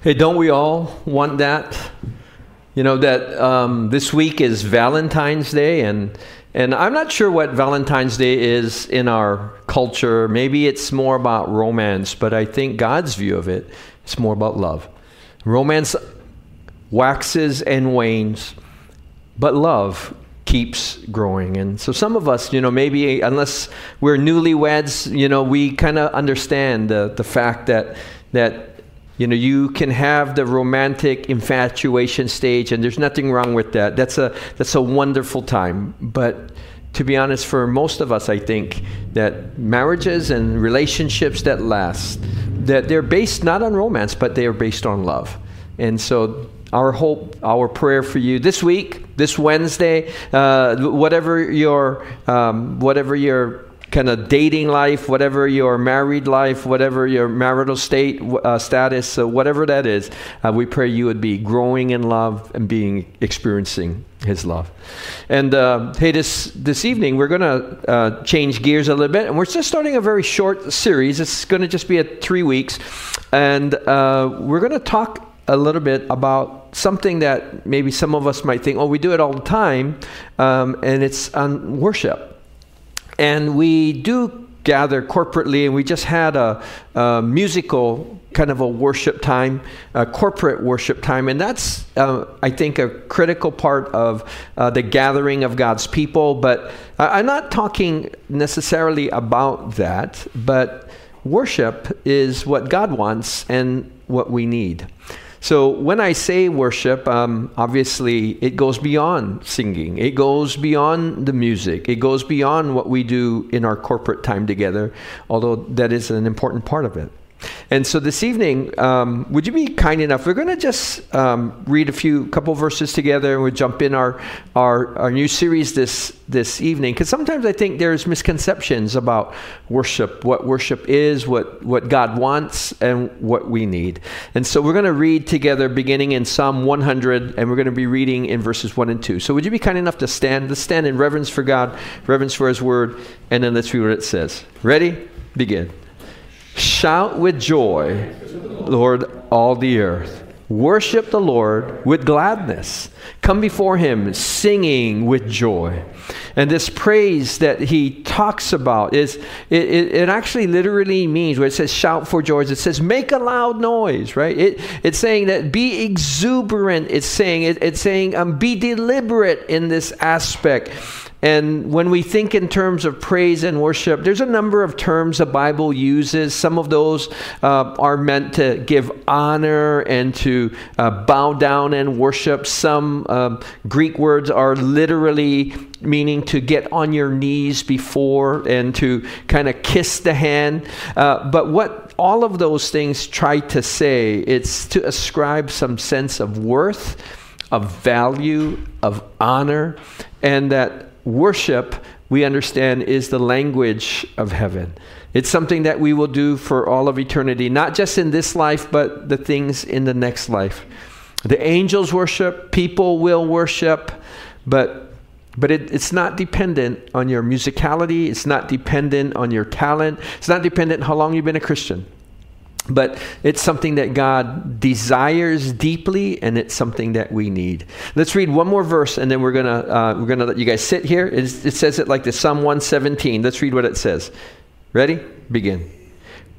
Hey, don't we all want that? You know that um, this week is Valentine's Day, and and I'm not sure what Valentine's Day is in our culture. Maybe it's more about romance, but I think God's view of it is more about love. Romance waxes and wanes, but love keeps growing. And so some of us, you know, maybe unless we're newlyweds, you know, we kind of understand the, the fact that that you know, you can have the romantic infatuation stage, and there's nothing wrong with that. That's a that's a wonderful time. But to be honest, for most of us, I think that marriages and relationships that last, that they're based not on romance, but they are based on love. And so our hope, our prayer for you this week, this Wednesday, uh, whatever your um, whatever your kind of dating life, whatever your married life, whatever your marital state uh, status, uh, whatever that is, uh, we pray you would be growing in love and being experiencing His love. And uh, hey, this this evening we're going to uh, change gears a little bit, and we're just starting a very short series. It's going to just be at three weeks, and uh, we're going to talk a little bit about something that maybe some of us might think, oh, we do it all the time, um, and it's on worship. And we do gather corporately, and we just had a, a musical kind of a worship time, a corporate worship time, and that's, uh, I think, a critical part of uh, the gathering of God's people. But I'm not talking necessarily about that, but worship is what God wants and what we need. So when I say worship, um, obviously it goes beyond singing. It goes beyond the music. It goes beyond what we do in our corporate time together, although that is an important part of it. And so this evening, um, would you be kind enough? We're going to just um, read a few couple verses together, and we'll jump in our our, our new series this this evening. Because sometimes I think there's misconceptions about worship, what worship is, what what God wants, and what we need. And so we're going to read together, beginning in Psalm 100, and we're going to be reading in verses one and two. So would you be kind enough to stand? Let's stand in reverence for God, reverence for His Word, and then let's read what it says. Ready? Begin. Shout with joy, Lord, all the earth. Worship the Lord with gladness. Come before him singing with joy. And this praise that he talks about is it, it, it, actually literally means where it says shout for joy, it says make a loud noise, right? It, it's saying that be exuberant. It's saying it, it's saying um, be deliberate in this aspect. And when we think in terms of praise and worship, there's a number of terms the Bible uses. Some of those uh, are meant to give honor and to uh, bow down and worship. Some uh, Greek words are literally meaning to get on your knees before and to kind of kiss the hand. Uh, but what all of those things try to say, it's to ascribe some sense of worth, of value, of honor, and that worship, we understand, is the language of heaven. It's something that we will do for all of eternity, not just in this life, but the things in the next life. The angels worship, people will worship, but but it, it's not dependent on your musicality. It's not dependent on your talent. It's not dependent how long you've been a Christian but it's something that God desires deeply, and it's something that we need. Let's read one more verse, and then we're gonna uh, we're gonna let you guys sit here. It, it says it like this: Psalm one seventeen. Let's read what it says. Ready? Begin.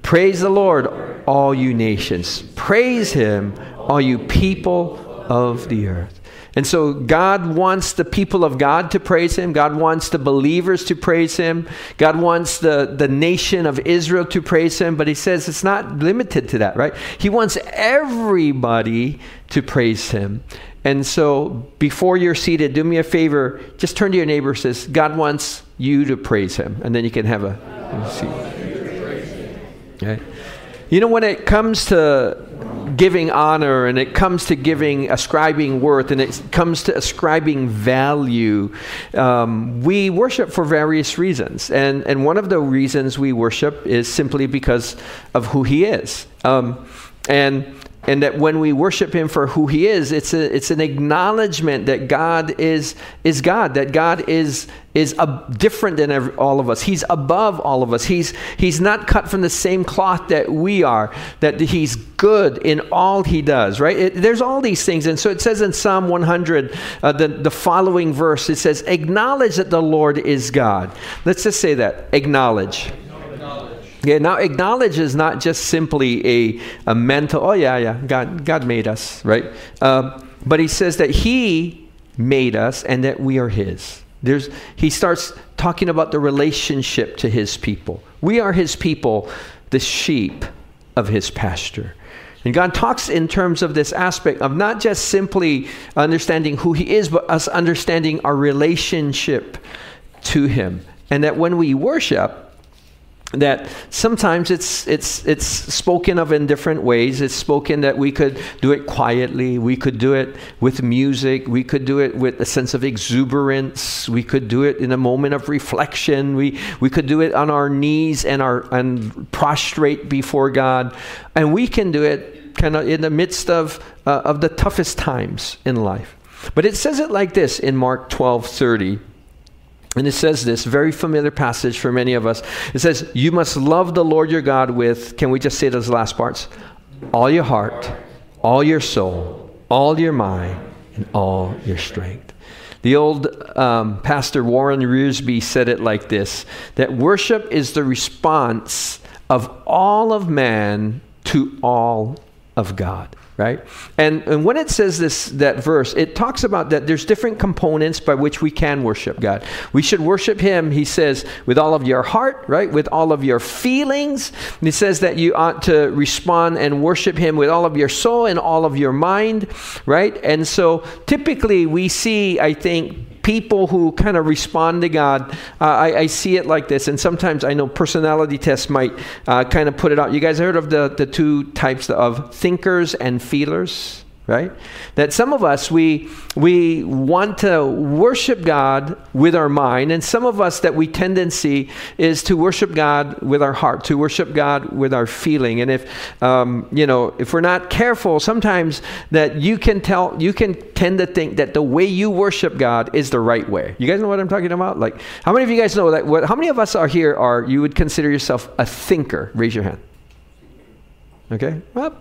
Praise the Lord, all you nations. Praise Him, all you people of the earth. And so God wants the people of God to praise him. God wants the believers to praise him. God wants the, the nation of Israel to praise him. But he says it's not limited to that, right? He wants everybody to praise him. And so before you're seated, do me a favor, just turn to your neighbor and says, God wants you to praise him. And then you can have a, a seat. Okay. You know, when it comes to giving honor and it comes to giving, ascribing worth and it comes to ascribing value, um, we worship for various reasons. And, and one of the reasons we worship is simply because of who He is. Um, and and that when we worship him for who he is it's a, it's an acknowledgement that god is is god that god is is a, different than every, all of us. He's above all of us. He's he's not cut from the same cloth that we are that he's good in all he does right? It, there's all these things. And so it says in psalm 100 uh, the, the following verse it says acknowledge that the lord is god. Let's just say that. Acknowledge yeah, now acknowledge is not just simply a, a mental, oh yeah, yeah, God, God made us, right? Uh, but he says that he made us and that we are his. There's, he starts talking about the relationship to his people. We are his people, the sheep of his pasture. And God talks in terms of this aspect of not just simply understanding who He is, but us understanding our relationship to Him. And that when we worship, that sometimes it's it's it's spoken of in different ways. It's spoken that we could do it quietly. We could do it with music. We could do it with a sense of exuberance. We could do it in a moment of reflection. We we could do it on our knees and our and prostrate before god. And we can do it kind of in the midst of uh, of the toughest times in life. But it says it like this in mark 12 30 and it says this very familiar passage for many of us. It says, You must love the Lord your God with, can we just say those last parts? All your heart, all your soul, all your mind, and all your strength. The old um, pastor Warren Wiersbe said it like this that worship is the response of all of man to all of God right? And, and when it says this, that verse, it talks about that there's different components by which we can worship God. We should worship Him, he says, with all of your heart, right? With all of your feelings. And he says that you ought to respond and worship Him with all of your soul and all of your mind, right? And so typically we see, I think, people who kind of respond to God, uh, I, I, see it like this. And sometimes I know personality tests might uh, kind of put it out. You guys heard of the, the two types of thinkers and feelers? Right? That some of us we we want to worship God with our mind, and some of us that we tendency is to worship God with our heart, to worship God with our feeling. And if um, you know if we're not careful, sometimes that you can tell you can tend to think that the way you worship God is the right way. You guys know what I'm talking about? Like how many of you guys know that? What, how many of us are here are you would consider yourself a thinker? Raise your hand. Okay. Well,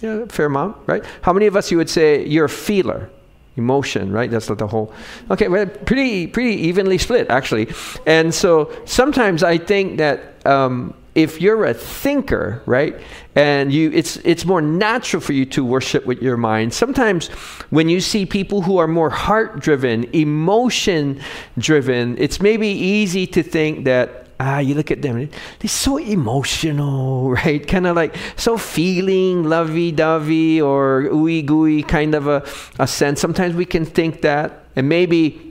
yeah, fair amount, right? How many of us you would say you're a feeler? Emotion, right? That's like the whole. Okay, well, pretty pretty evenly split actually, and so sometimes I think that um, if you're a thinker, right, and you, it's it's more natural for you to worship with your mind. Sometimes when you see people who are more heart-driven, emotion-driven, it's maybe easy to think that ah, you look at them, they're so emotional, right? Kind of like so feeling lovey dovey or ooey gooey kind of a, a sense. Sometimes we can think that, and maybe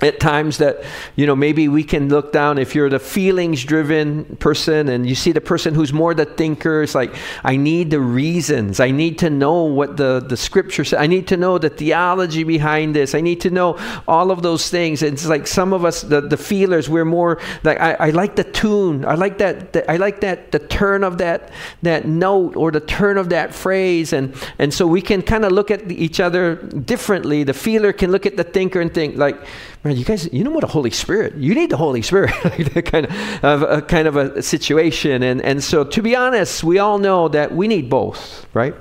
at times that you know maybe we can look down if you're the feelings driven person and you see the person who's more the thinker it's like i need the reasons. I need to know what the the scripture says. I need to know the theology behind this. I need to know all of those things. It's like some of us the, the feelers we're more like I, I like the tune. I like that the, i like that the turn of that that note or the turn of that phrase. And and so we can kind of look at each other differently. The feeler can look at the thinker and think like you guys, you know what a Holy Spirit? You need the Holy Spirit, kind of, a kind of a situation. And, and so, to be honest, we all know that we need both, right?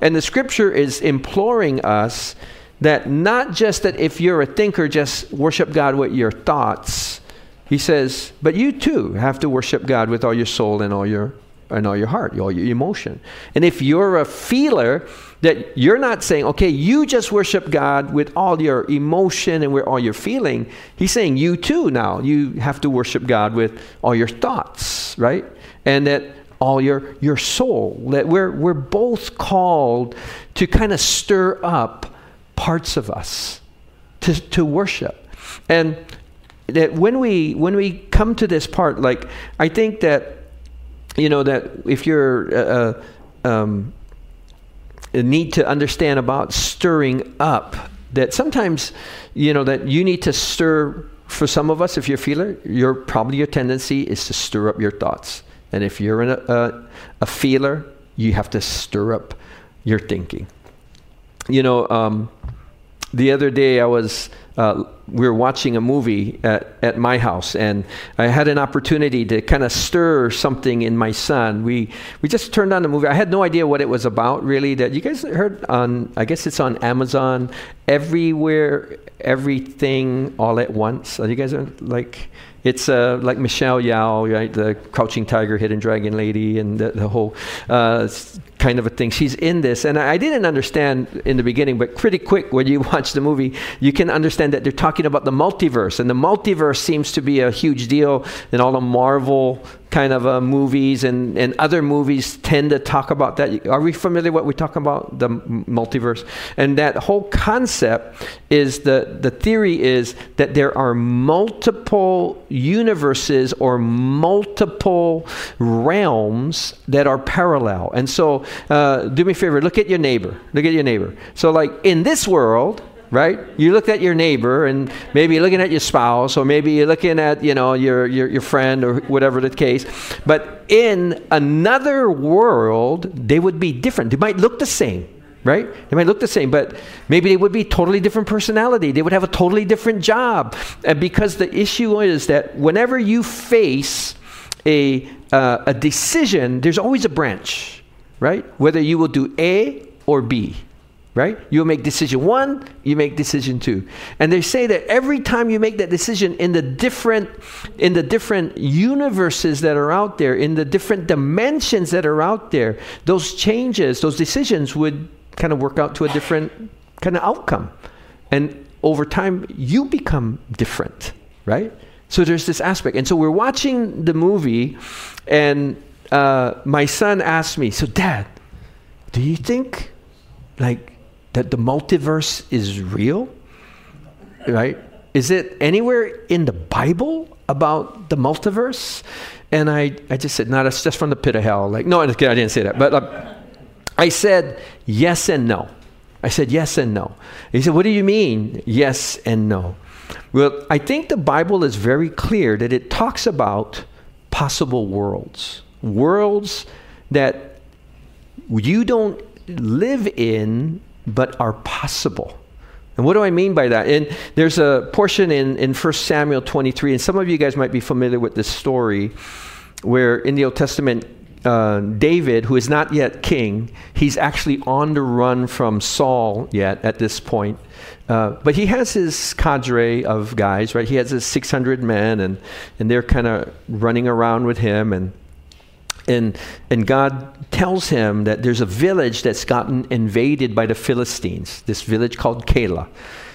And the scripture is imploring us that not just that if you're a thinker, just worship God with your thoughts. He says, but you too have to worship God with all your soul and all your and all your heart, all your emotion. And if you're a feeler, that you're not saying, okay, you just worship God with all your emotion and with all your feeling. He's saying you too now. You have to worship God with all your thoughts, right? And that all your your soul. That we're we're both called to kind of stir up parts of us to, to worship. And that when we when we come to this part, like I think that you know that if you're uh, uh need to understand about stirring up that sometimes you know that you need to stir for some of us if you're a feeler your probably your tendency is to stir up your thoughts and if you're in a, a, a feeler you have to stir up you're thinking. You know, um, the other day I was uh, we were watching a movie at, at my house, and I had an opportunity to kind of stir something in my son. We we just turned on the movie. I had no idea what it was about, really. That you guys heard on? I guess it's on Amazon. Everywhere, everything, all at once. Are you guys are like? It's uh, like Michelle Yeoh, right? The Crouching Tiger, Hidden Dragon lady, and the, the whole uh, kind of a thing. She's in this, and I didn't understand in the beginning, but pretty quick when you watch the movie, you can understand that they're talking about the multiverse, and the multiverse seems to be a huge deal in all the Marvel kind of uh, movies and, and other movies tend to talk about that. Are we familiar what we talk about the multiverse? And that whole concept is the the theory is that there are multiple universes or multiple realms that are parallel. And so, uh, do me a favor, look at your neighbor. Look at your neighbor. So, like in this world right? You look at your neighbor and maybe you're looking at your spouse or maybe you're looking at, you know, your, your, your friend or whatever the case. But in another world, they would be different. They might look the same, right? They might look the same, but maybe they would be totally different personality. They would have a totally different job. And because the issue is that whenever you face a, uh, a decision, there's always a branch, right? Whether you will do A or B right? You make decision one, you make decision two. And they say that every time you make that decision in the different in the different universes that are out there, in the different dimensions that are out there, those changes, those decisions would kind of work out to a different kind of outcome. And over time you become different, right? So there's this aspect. And so we're watching the movie and uh, my son asked me, "So dad, do you think like that the multiverse is real? Right? Is it anywhere in the Bible about the multiverse? And I, I just said, no, that's just from the pit of hell. Like, no, I didn't say that. But uh, I said yes and no. I said yes and no. He said, what do you mean, yes and no? Well, I think the Bible is very clear that it talks about possible worlds, worlds that you don't live in but are possible. And what do I mean by that? And there's a portion in, in 1 Samuel 23, and some of you guys might be familiar with this story, where in the Old Testament, uh, David, who is not yet king, he's actually on the run from Saul yet at this point. Uh, but he has his cadre of guys, right? He has his 600 men, and, and they're kind of running around with him. And and, and God tells him that there's a village that's gotten invaded by the Philistines, this village called Keilah.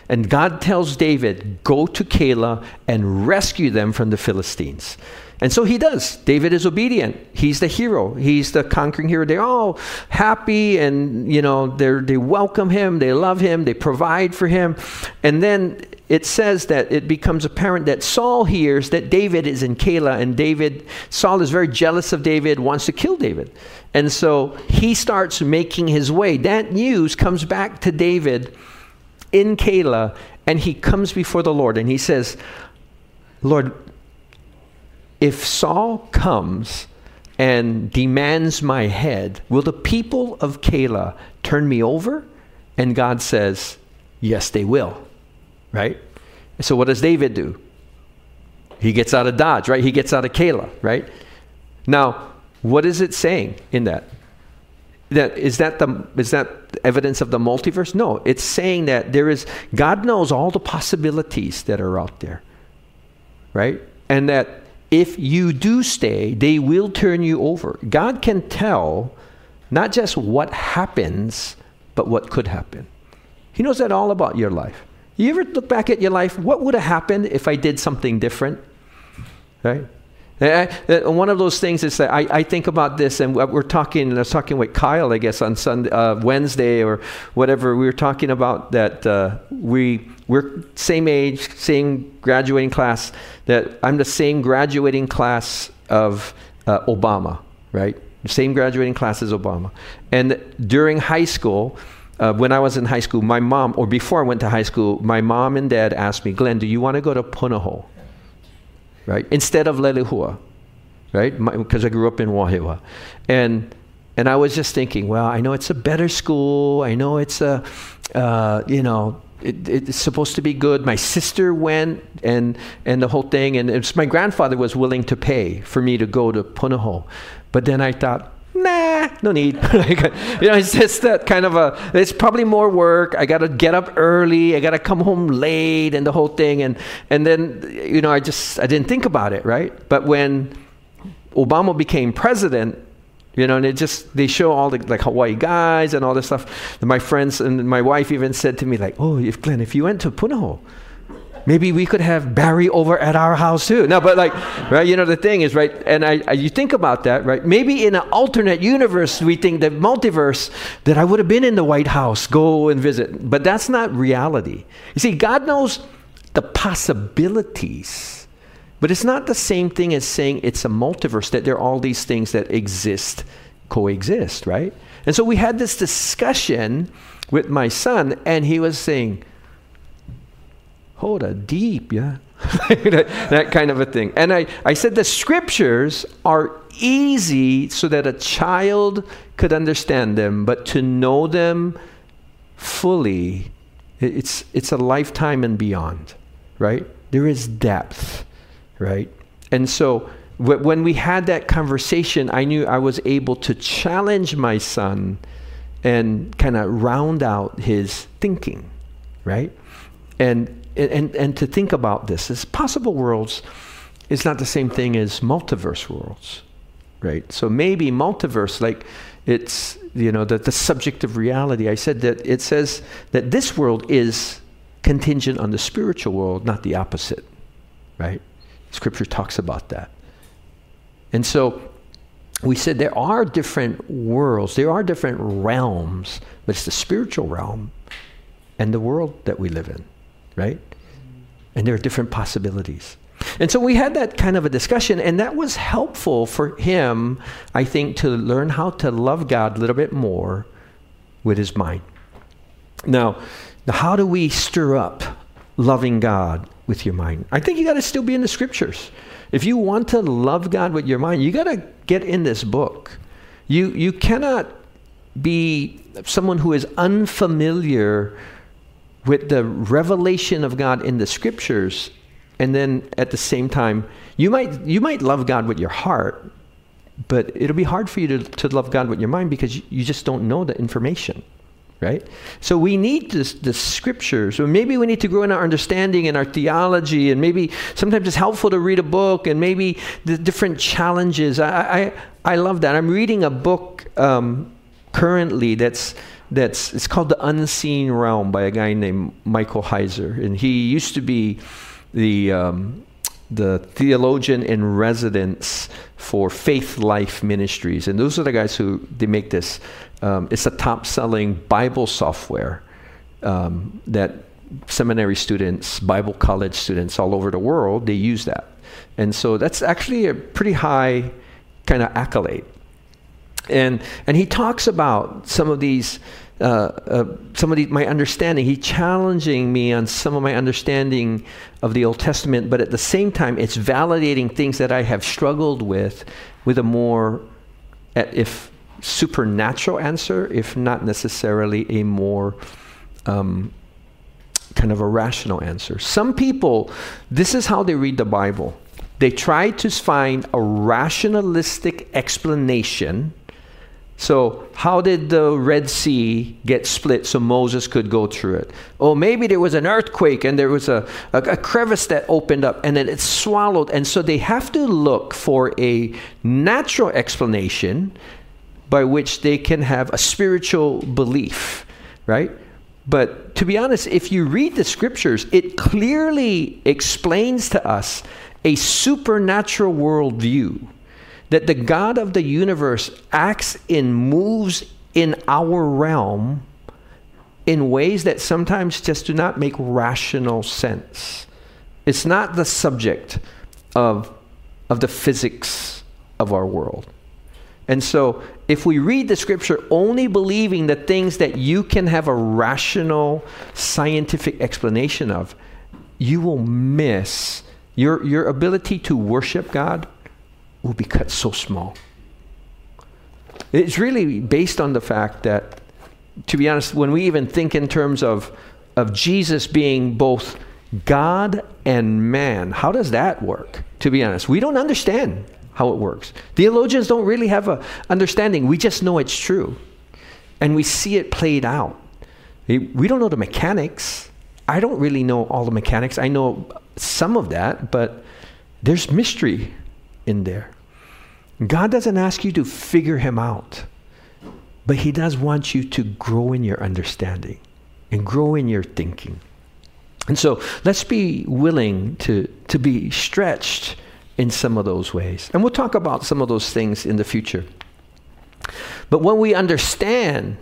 And God tells David, Go to Keilah and rescue them from the Philistines. And so he does. David is obedient. He's the hero. He's the conquering hero. They're all happy and, you know, they welcome him. They love him. They provide for him. And then it says that it becomes apparent that Saul hears that David is in Keilah, and David, Saul is very jealous of David, wants to kill David. And so he starts making his way. That news comes back to David in Keilah, and he comes before the Lord and he says, Lord, if Saul comes and demands my head, will the people of Keilah turn me over? And God says, Yes, they will right? So what does David do? He gets out of Dodge, right? He gets out of Keilah, right? Now, what is it saying in that? That is that the is that evidence of the multiverse? No, it's saying that there is God knows all the possibilities that are out there. Right? And that if you do stay, they will turn you over. God can tell not just what happens, but what could happen. He knows that all about your life. You ever look back at your life? What would have happened if I did something different? Right? I, uh, one of those things is that I, I, think about this, and we're talking. I was talking with Kyle, I guess, on Sunday, uh, Wednesday or whatever. We were talking about that uh, we we're same age, same graduating class. That I'm the same graduating class of uh, Obama, right? Same graduating class as Obama. And during high school, uh, when I was in high school, my mom, or before I went to high school, my mom and dad asked me, Glenn, do you want to go to Punahou? Right? Instead of Leilehua, right? Because I grew up in Wahiawa. And And I was just thinking, well, I know it's a better school. I know it's a, uh, you know, it, it's supposed to be good. My sister went and and the whole thing, and my grandfather was willing to pay for me to go to Punahou. But then I thought, nah, no need. you know, it's just that kind of a, it's probably more work. I got to get up early. I got to come home late and the whole thing. And, and then, you know, I just, I didn't think about it, right? But when Obama became president, you know, and it just, they show all the like Hawaii guys and all this stuff. My friends and my wife even said to me, like, oh, if Glenn, if you went to Punahou, maybe we could have Barry over at our house too. No, but like, right, you know, the thing is, right, and I, I, you think about that, right? Maybe in an alternate universe, we think that multiverse, that I would have been in the White House, go and visit. But that's not reality. You see, God knows the possibilities but it's not the same thing as saying it's a multiverse, that there are all these things that exist, coexist, right? And so we had this discussion with my son, and he was saying, Hold a deep, yeah. that, kind of a thing. And I, I said the scriptures are easy so that a child could understand them, but to know them fully, it's, it's a lifetime and beyond, right? There is depth right? And so when we had that conversation, I knew I was able to challenge my son and kind of round out his thinking, right? And, and, and to think about this as possible worlds is not the same thing as multiverse worlds, right? So maybe multiverse, like it's, you know, the, the subject of reality. I said that it says that this world is contingent on the spiritual world, not the opposite, right? Scripture talks about that. And so we said there are different worlds, there are different realms, but it's the spiritual realm and the world that we live in, right? And there are different possibilities. And so we had that kind of a discussion, and that was helpful for him, I think, to learn how to love God a little bit more with his mind. Now, how do we stir up loving God with your mind. I think you got to still be in the scriptures. If you want to love God with your mind, you got to get in this book. You you cannot be someone who is unfamiliar with the revelation of God in the scriptures and then at the same time you might you might love God with your heart but it'll be hard for you to, to love God with your mind because you, just don't know the information right? So we need this, the scriptures. Or maybe we need to grow in our understanding and our theology, and maybe sometimes it's helpful to read a book and maybe the different challenges. I, I, I love that. I'm reading a book um, currently that's that's it's called The Unseen Realm by a guy named Michael Heiser, and he used to be the um, the theologian in residence for Faithlife Ministries, and those are the guys who they make this um, it's a top selling Bible software um, that seminary students, Bible college students all over the world, they use that. And so that's actually a pretty high kind of accolade. And, and he talks about some of these, uh, uh, some of the, my understanding. He challenging me on some of my understanding of the Old Testament, but at the same time, it's validating things that I have struggled with, with a more, if supernatural answer, if not necessarily a more um, kind of a rational answer. Some people, this is how they read the Bible. They try to find a rationalistic explanation. So, how did the Red Sea get split so Moses could go through it? Oh, maybe there was an earthquake and there was a, a, a crevice that opened up and then it swallowed. And so they have to look for a natural explanation by which they can have a spiritual belief, right? But to be honest, if you read the scriptures, it clearly explains to us a supernatural worldview that the God of the universe acts and moves in our realm in ways that sometimes just do not make rational sense. It's not the subject of, of the physics of our world. And so, if we read the scripture only believing the things that you can have a rational, scientific explanation of, you will miss your, your ability to worship God will be cut so small. It's really based on the fact that, to be honest, when we even think in terms of, of Jesus being both God and man, how does that work? To be honest, we don't understand how it works. Theologians don't really have a understanding. We just know it's true. And we see it played out. We don't know the mechanics. I don't really know all the mechanics. I know some of that, but there's mystery in there. God doesn't ask you to figure him out, but he does want you to grow in your understanding and grow in your thinking. And so let's be willing to, to be stretched in some of those ways. And we'll talk about some of those things in the future. But when we understand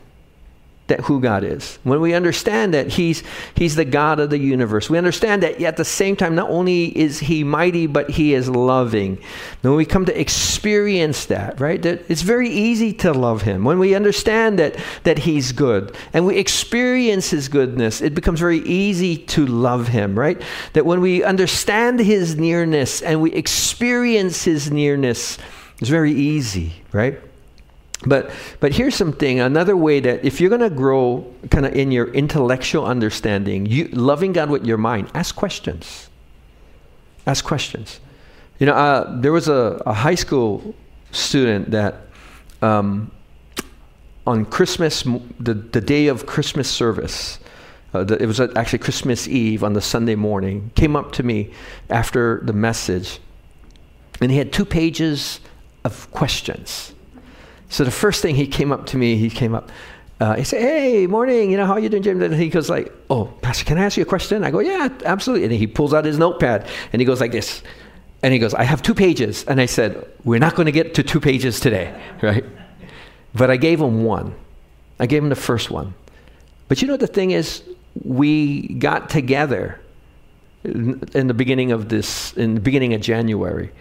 that who God is. When we understand that He's He's the God of the universe, we understand that at the same time, not only is He mighty, but He is loving. When we come to experience that, right? That it's very easy to love Him. When we understand that that He's good and we experience His goodness, it becomes very easy to love Him, right? That when we understand His nearness and we experience His nearness, it's very easy, right? But but here's something another way that if you're going to grow kind of in your intellectual understanding, you loving God with your mind, ask questions. Ask questions. You know, uh, there was a, a, high school student that um, on Christmas, the, the day of Christmas service, uh, the, it was actually Christmas Eve on the Sunday morning, came up to me after the message, and he had two pages of questions so the first thing he came up to me, he came up. Uh, he said, "Hey, morning. You know how you doing, Jim?" And he goes like, "Oh, Pastor, can I ask you a question?" I go, "Yeah, absolutely." And he pulls out his notepad and he goes like this, and he goes, "I have two pages." And I said, "We're not going to get to two pages today, right?" But I gave him one. I gave him the first one. But you know the thing is, we got together in, in the beginning of this, in the beginning of January,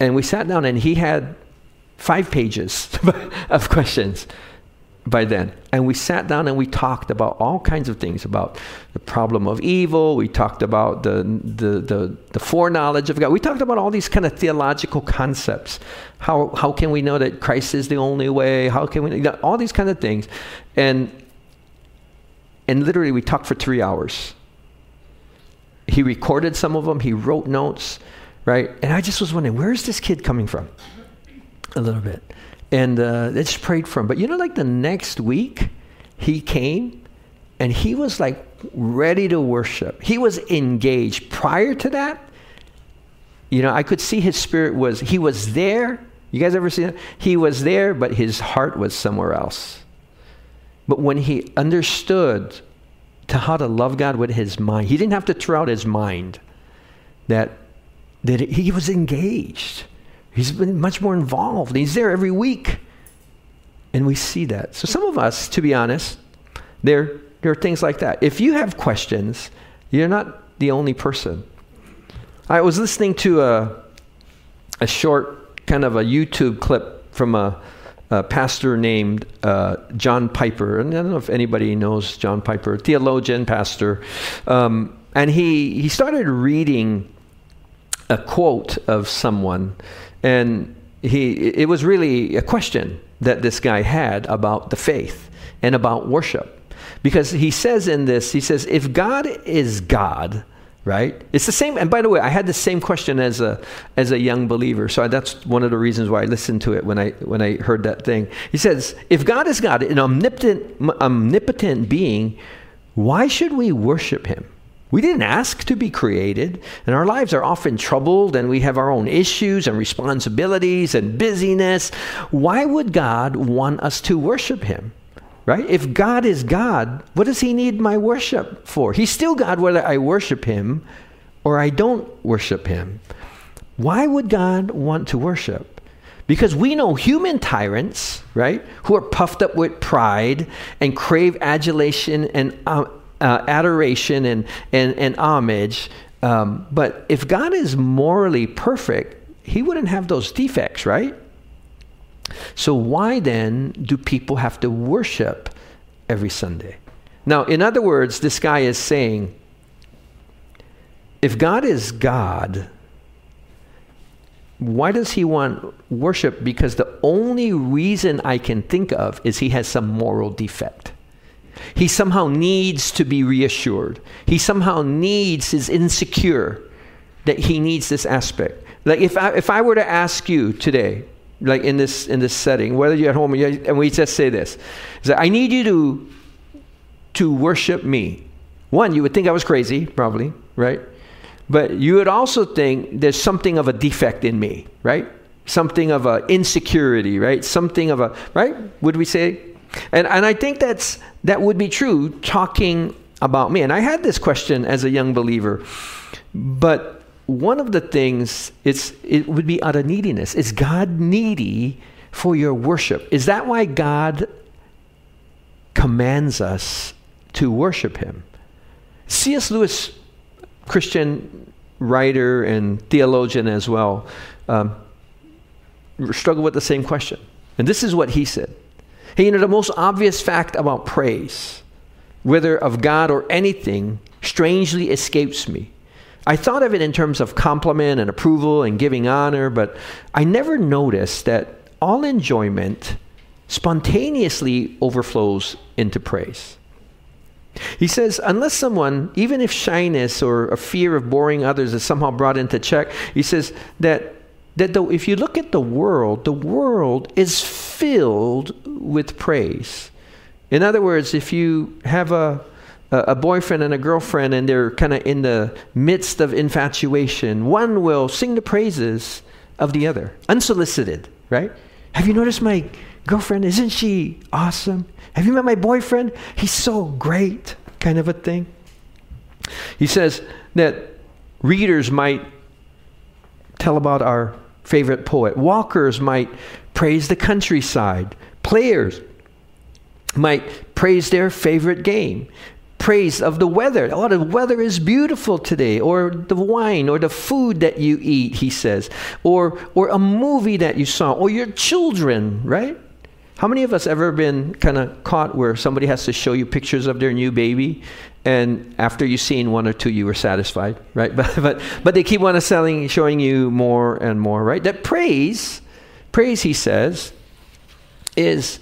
and we sat down, and he had five pages of questions by then. And we sat down and we talked about all kinds of things about the problem of evil. We talked about the, the, the, the foreknowledge of God. We talked about all these kind of theological concepts. How, how can we know that Christ is the only way? How can we, know all these kind of things. And, and literally, we talked for three hours. He recorded some of them, he wrote notes, right? And I just was wondering, where is this kid coming from? A little bit. And uh, just prayed for him. But you know, like the next week, he came and he was like ready to worship. He was engaged. Prior to that, you know, I could see his spirit was, he was there. You guys ever see that? He was there, but his heart was somewhere else. But when he understood to how to love God with his mind, he didn't have to throw out his mind. That, that he was engaged. He's been much more involved. He's there every week. And we see that. So some of us, to be honest, there, there are things like that. If you have questions, you're not the only person. I was listening to a, a short kind of a YouTube clip from a, a pastor named uh, John Piper. And I don't know if anybody knows John Piper, theologian, pastor. Um, and he, he started reading a quote of someone and he, it was really a question that this guy had about the faith and about worship. Because he says in this, he says, if God is God, right? It's the same. And by the way, I had the same question as a as a young believer, so that's one of the reasons why I listened to it when I when I heard that thing. He says, if God is God, an omnipotent omnipotent being, why should we worship Him? We didn't ask to be created, and our lives are often troubled, and we have our own issues and responsibilities and busyness. Why would God want us to worship Him? Right? If God is God, what does He need my worship for? He's still God whether I worship Him or I don't worship Him. Why would God want to worship? Because we know human tyrants, right, who are puffed up with pride and crave adulation and uh, uh, adoration and, and, and homage. Um, but if God is morally perfect, he wouldn't have those defects, right? So why then do people have to worship every Sunday? Now, in other words, this guy is saying if God is God, why does he want worship? Because the only reason I can think of is he has some moral defect. He somehow needs to be reassured. He somehow needs, is insecure that he needs this aspect. Like if I, if I were to ask you today, like in this, in this setting, whether you're at home, and we just say this, is that I need you to, to worship me. One, you would think I was crazy, probably, right? But you would also think there's something of a defect in me, right? Something of an insecurity, right? Something of a, right? Would we say? And, and I think that's, that would be true talking about me. And I had this question as a young believer. But one of the things, it's, it would be out of neediness. Is God needy for your worship? Is that why God commands us to worship Him? C.S. Lewis Christian writer and theologian as well, um, struggled with the same question. And this is what he said. Hey, you know, the most obvious fact about praise, whether of God or anything, strangely escapes me. I thought of it in terms of compliment and approval and giving honor, but I never noticed that all enjoyment spontaneously overflows into praise. He says, unless someone, even if shyness or a fear of boring others is somehow brought into check, he says that, that the, if you look at the world, the world is filled with praise. In other words, if you have a, a boyfriend and a girlfriend and they're kind of in the midst of infatuation, one will sing the praises of the other, unsolicited, right? Have you noticed my girlfriend? Isn't she awesome? Have you met my boyfriend? He's so great, kind of a thing. He says that readers might tell about our favorite poet, walkers might praise the countryside, players might praise their favorite game. Praise of the weather. Oh, the weather is beautiful today. Or the wine or the food that you eat, he says. Or, or a movie that you saw. Or your children, right? How many of us ever been kind of caught where somebody has to show you pictures of their new baby, and after you've seen one or two, you were satisfied, right? But but but they keep on selling, showing you more and more, right? That praise, praise, he says, is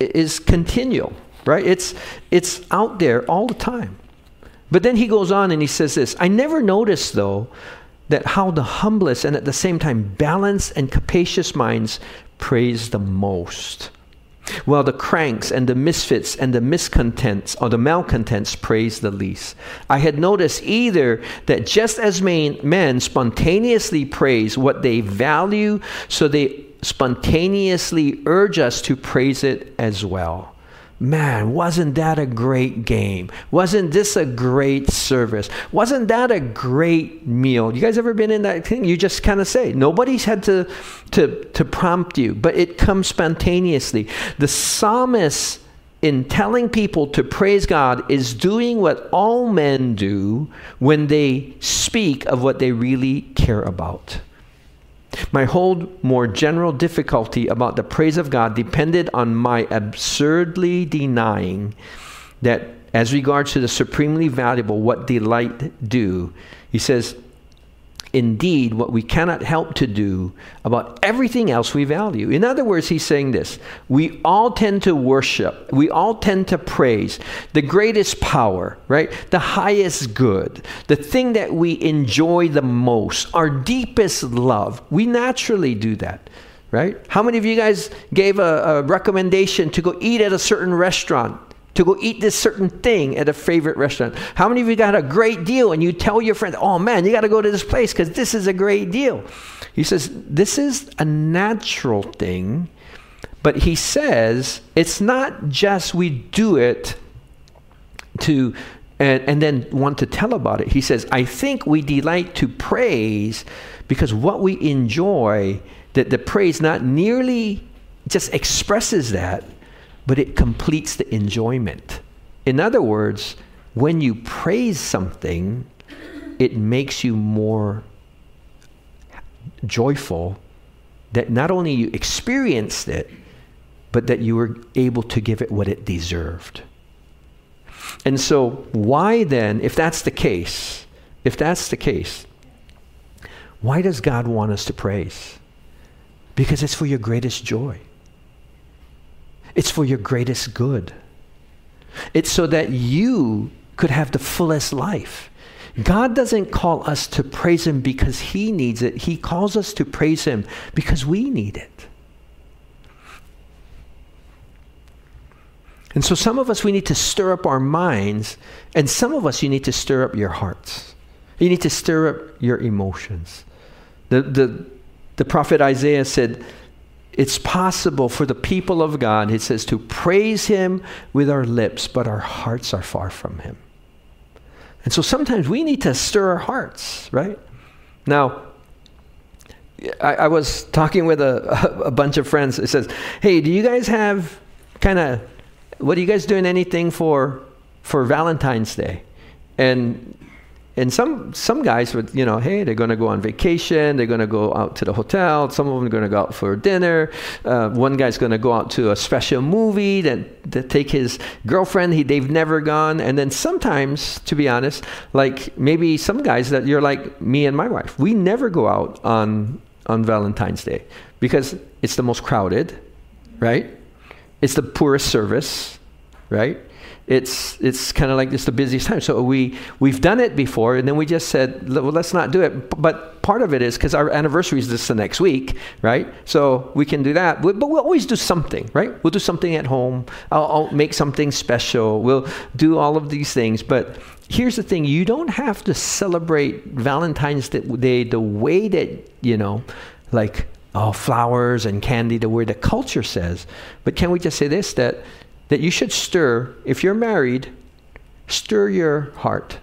is continual, right? It's it's out there all the time. But then he goes on and he says this. I never noticed though that how the humblest and at the same time balanced and capacious minds praise the most while the cranks and the misfits and the miscontents or the malcontents praise the least. I had noticed either that just as men spontaneously praise what they value, so they spontaneously urge us to praise it as well. Man, wasn't that a great game? Wasn't this a great service? Wasn't that a great meal? You guys ever been in that thing? You just kind of say. Nobody's had to, to, to prompt you, but it comes spontaneously. The psalmist, in telling people to praise God, is doing what all men do when they speak of what they really care about. My whole more general difficulty about the praise of God depended on my absurdly denying that, as regards to the supremely valuable, what delight do. He says, indeed what we cannot help to do about everything else we value. In other words, he's saying this we all tend to worship, we all tend to praise the greatest power, right? The highest good, the thing that we enjoy the most, our deepest love. We naturally do that. Right? How many of you guys gave a, a recommendation to go eat at a certain restaurant to go eat this certain thing at a favorite restaurant. How many of you got a great deal and you tell your friend, oh man, you got to go to this place because this is a great deal? He says, this is a natural thing, but he says it's not just we do it to. And, and then want to tell about it. He says, I think we delight to praise because what we enjoy, that the praise not nearly just expresses that, but it completes the enjoyment. In other words, when you praise something, it makes you more joyful that not only you experienced it, but that you were able to give it what it deserved. And so, why then, if that's the case, if that's the case, Why does God want us to praise? Because it's for your greatest joy. It's for your greatest good. It's so that you could have the fullest life. God doesn't call us to praise Him because He needs it. He calls us to praise Him because we need it. And so, some of us, we need to stir up our minds, and some of us, you need to stir up your hearts. You need to stir up your emotions. The, the, the prophet Isaiah said, It's possible for the people of God, he says, to praise Him with our lips, but our hearts are far from Him. And so sometimes we need to stir our hearts, right? Now, I, I was talking with a, a bunch of friends. It says, "Hey, do you guys have kind of what are you guys doing anything for for Valentine's Day?" And and some some guys would you know hey they're going to go on vacation they're going to go out to the hotel some of them are going to go out for dinner. Uh, one guy's going to go out to a special movie that, that take his girlfriend he, they've never gone. And then sometimes to be honest like maybe some guys that you're like me and my wife we never go out on on valentine's day because it's the most crowded right? It's the poorest service right it's it's kind of like it's the busiest time. So we we've done it before, and then we just said, well, let's not do it. But part of it is because our anniversary is just the next week, right? So we can do that. But we'll always do something, right? We'll do something at home. I'll, I'll make something special. We'll do all of these things. But here's the thing: you don't have to celebrate Valentine's Day the way that you know, like oh, flowers and candy, the way the culture says. But can we just say this that that you should stir, if you're married, stir your heart.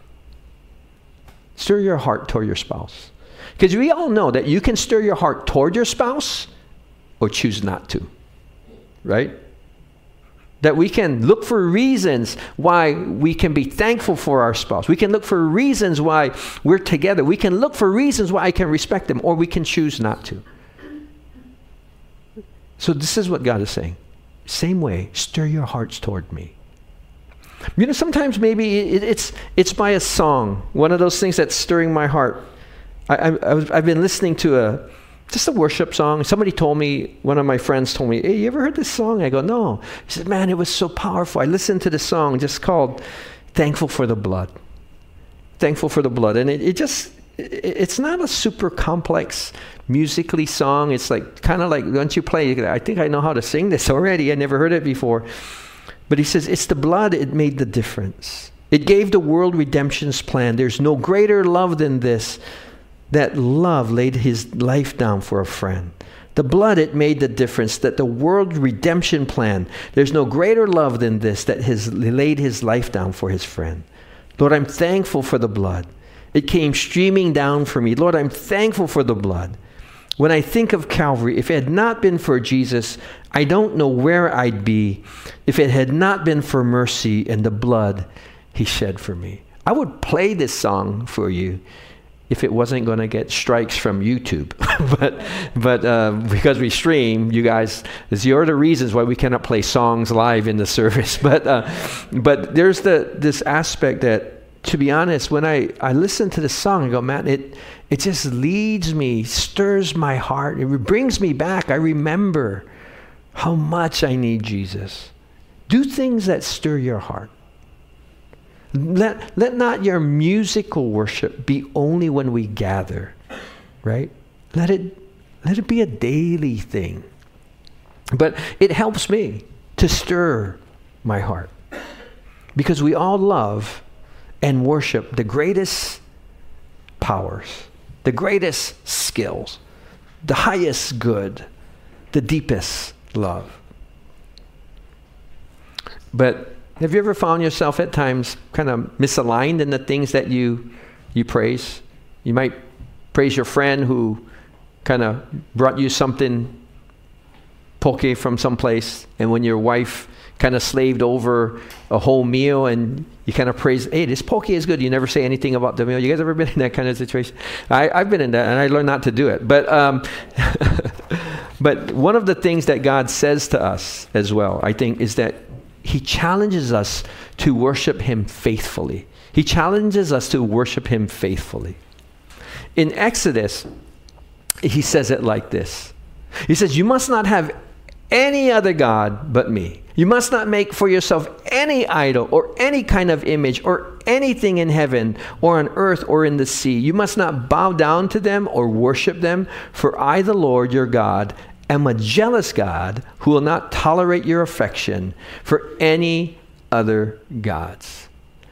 Stir your heart toward your spouse. Because we all know that you can stir your heart toward your spouse or choose not to. Right? That we can look for reasons why we can be thankful for our spouse. We can look for reasons why we're together. We can look for reasons why I can respect them, or we can choose not to. So, this is what God is saying. Same way, stir your hearts toward me. You know, sometimes maybe it, it's, it's by a song, one of those things that's stirring my heart. I, I, have been listening to a, just a worship song. Somebody told me, one of my friends told me, hey, you ever heard this song? I go, no. He said, man, it was so powerful. I listened to the song just called Thankful for the Blood. Thankful for the Blood. And it, it just, it's not a super complex musically song. It's like kind of like once you play, I think I know how to sing this already. I never heard it before. But he says, It's the blood, it made the difference. It gave the world redemption's plan. There's no greater love than this. That love laid his life down for a friend. The blood, it made the difference. That the world redemption plan. There's no greater love than this that has laid his life down for his friend. Lord, I'm thankful for the blood. It came streaming down for me. Lord, I'm thankful for the blood. When I think of Calvary, if it had not been for Jesus, I don't know where I'd be if it had not been for mercy and the blood he shed for me. I would play this song for you if it wasn't going to get strikes from YouTube. but but uh, because we stream, you guys, your the reasons why we cannot play songs live in the service. But uh, but there's the this aspect that to be honest, when I, I listen to the song, I go, man, it, it just leads me, stirs my heart. It brings me back. I remember how much I need Jesus. Do things that stir your heart. Let, let not your musical worship be only when we gather, right? Let it, let it be a daily thing. But it helps me to stir my heart because we all love and worship the greatest powers, the greatest skills, the highest good, the deepest love. But have you ever found yourself at times kind of misaligned in the things that you you praise? You might praise your friend who kind of brought you something poke from someplace, and when your wife kind of slaved over a whole meal and you kind of praise, hey, this poke is good. You never say anything about the meal. You guys ever been in that kind of situation? I, have been in that, and I learned not to do it. But, um, but one of the things that God says to us as well, I think, is that He challenges us to worship Him faithfully. He challenges us to worship Him faithfully. In Exodus, he says it like this He says, You must not have any other God but me. You must not make for yourself any idol or any kind of image or anything in heaven or on earth or in the sea. You must not bow down to them or worship them, for I, the Lord your God, am a jealous God who will not tolerate your affection for any other gods.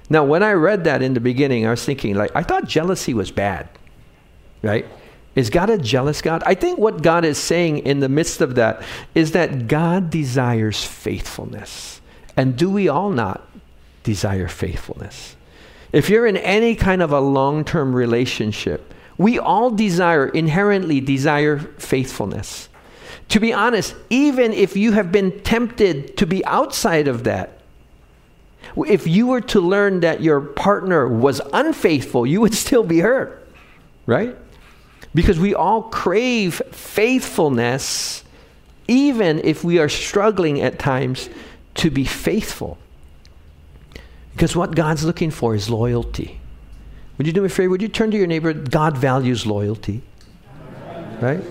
Now, when I read that in the beginning, I was thinking, like, I thought jealousy was bad, right? Is God a jealous God? I think what God is saying in the midst of that is that God desires faithfulness. And do we all not desire faithfulness? If you're in any kind of a long term relationship, we all desire, inherently desire faithfulness. To be honest, even if you have been tempted to be outside of that, if you were to learn that your partner was unfaithful, you would still be hurt, right? Because we all crave faithfulness, even if we are struggling at times to be faithful. Because what God's looking for is loyalty. Would you do me a favor? Would you turn to your neighbor? God values loyalty. Right?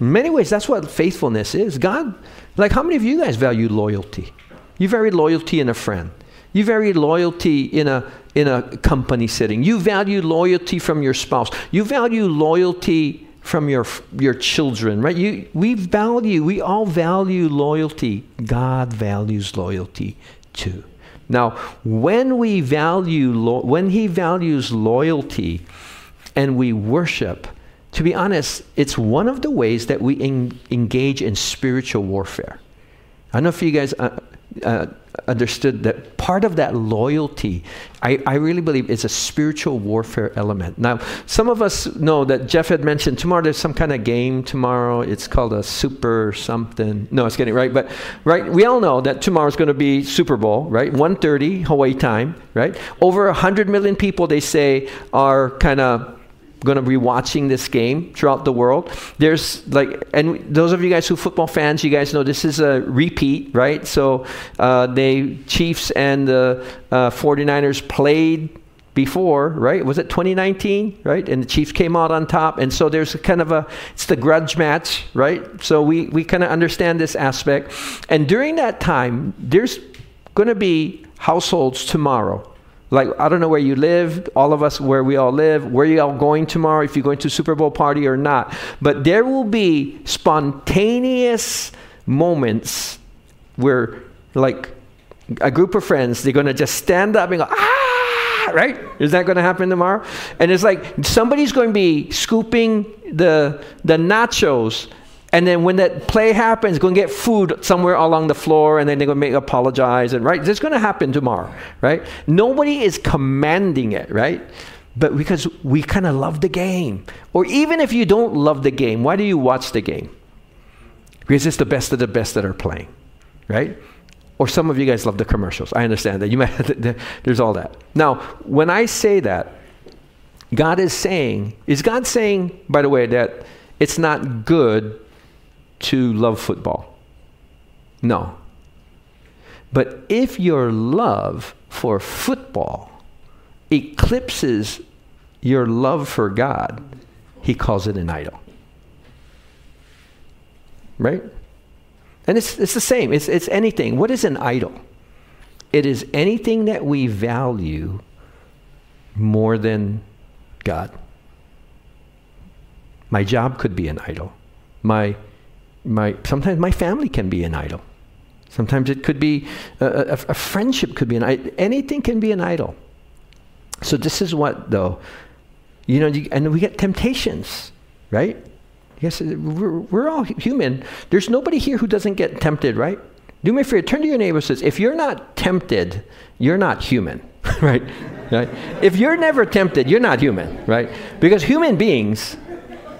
In many ways, that's what faithfulness is. God, like, how many of you guys value loyalty? You value loyalty in a friend. You value loyalty in a in a company setting. You value loyalty from your spouse. You value loyalty from your your children, right? You we value, we all value loyalty. God values loyalty too. Now, when we value when he values loyalty and we worship, to be honest, it's one of the ways that we en- engage in spiritual warfare. I don't know if you guys uh, uh, understood that part of that loyalty, I, I really believe, is a spiritual warfare element. Now, some of us know that Jeff had mentioned tomorrow there's some kind of game tomorrow. It's called a super something. No, it's getting right, but right, we all know that tomorrow's going to be Super Bowl, right? 1:30 Hawaii time, right? Over 100 million people, they say, are kind of going to be watching this game throughout the world. There's like, and those of you guys who football fans, you guys know this is a repeat, right? So uh, they Chiefs and the uh, 49ers played before, right? Was it 2019, right? And the Chiefs came out on top, and so there's kind of a it's the grudge match, right? So we we kind of understand this aspect, and during that time, there's going to be households tomorrow like, I don't know where you live, all of us where we all live, where you all going tomorrow, if you're going to Super Bowl party or not. But there will be spontaneous moments where, like, a group of friends, they're going to just stand up and go, ah, right? Is that going to happen tomorrow? And it's like somebody's going to be scooping the, the nachos and then when that play happens, go and get food somewhere along the floor, and then they're going to make apologize. And right, this is going to happen tomorrow, right? Nobody is commanding it, right? But because we kind of love the game, or even if you don't love the game, why do you watch the game? Because it's the best of the best that are playing, right? Or some of you guys love the commercials. I understand that. You might there's all that. Now, when I say that, God is saying, is God saying, by the way, that it's not good to love football. No. But if your love for football eclipses your love for God, he calls it an idol. Right? And it's, it's the same. It's, it's anything. What is an idol? It is anything that we value more than God. My job could be an idol. My my sometimes my family can be an idol. Sometimes it could be a, a, a friendship could be an idol. Anything can be an idol. So this is what though, you know, you, and we get temptations, right? Yes, we're, we're all human. There's nobody here who doesn't get tempted, right? Do me a favor, turn to your neighbor and says, if you're not tempted, you're not human, right? right? If you're never tempted, you're not human, right? Because human beings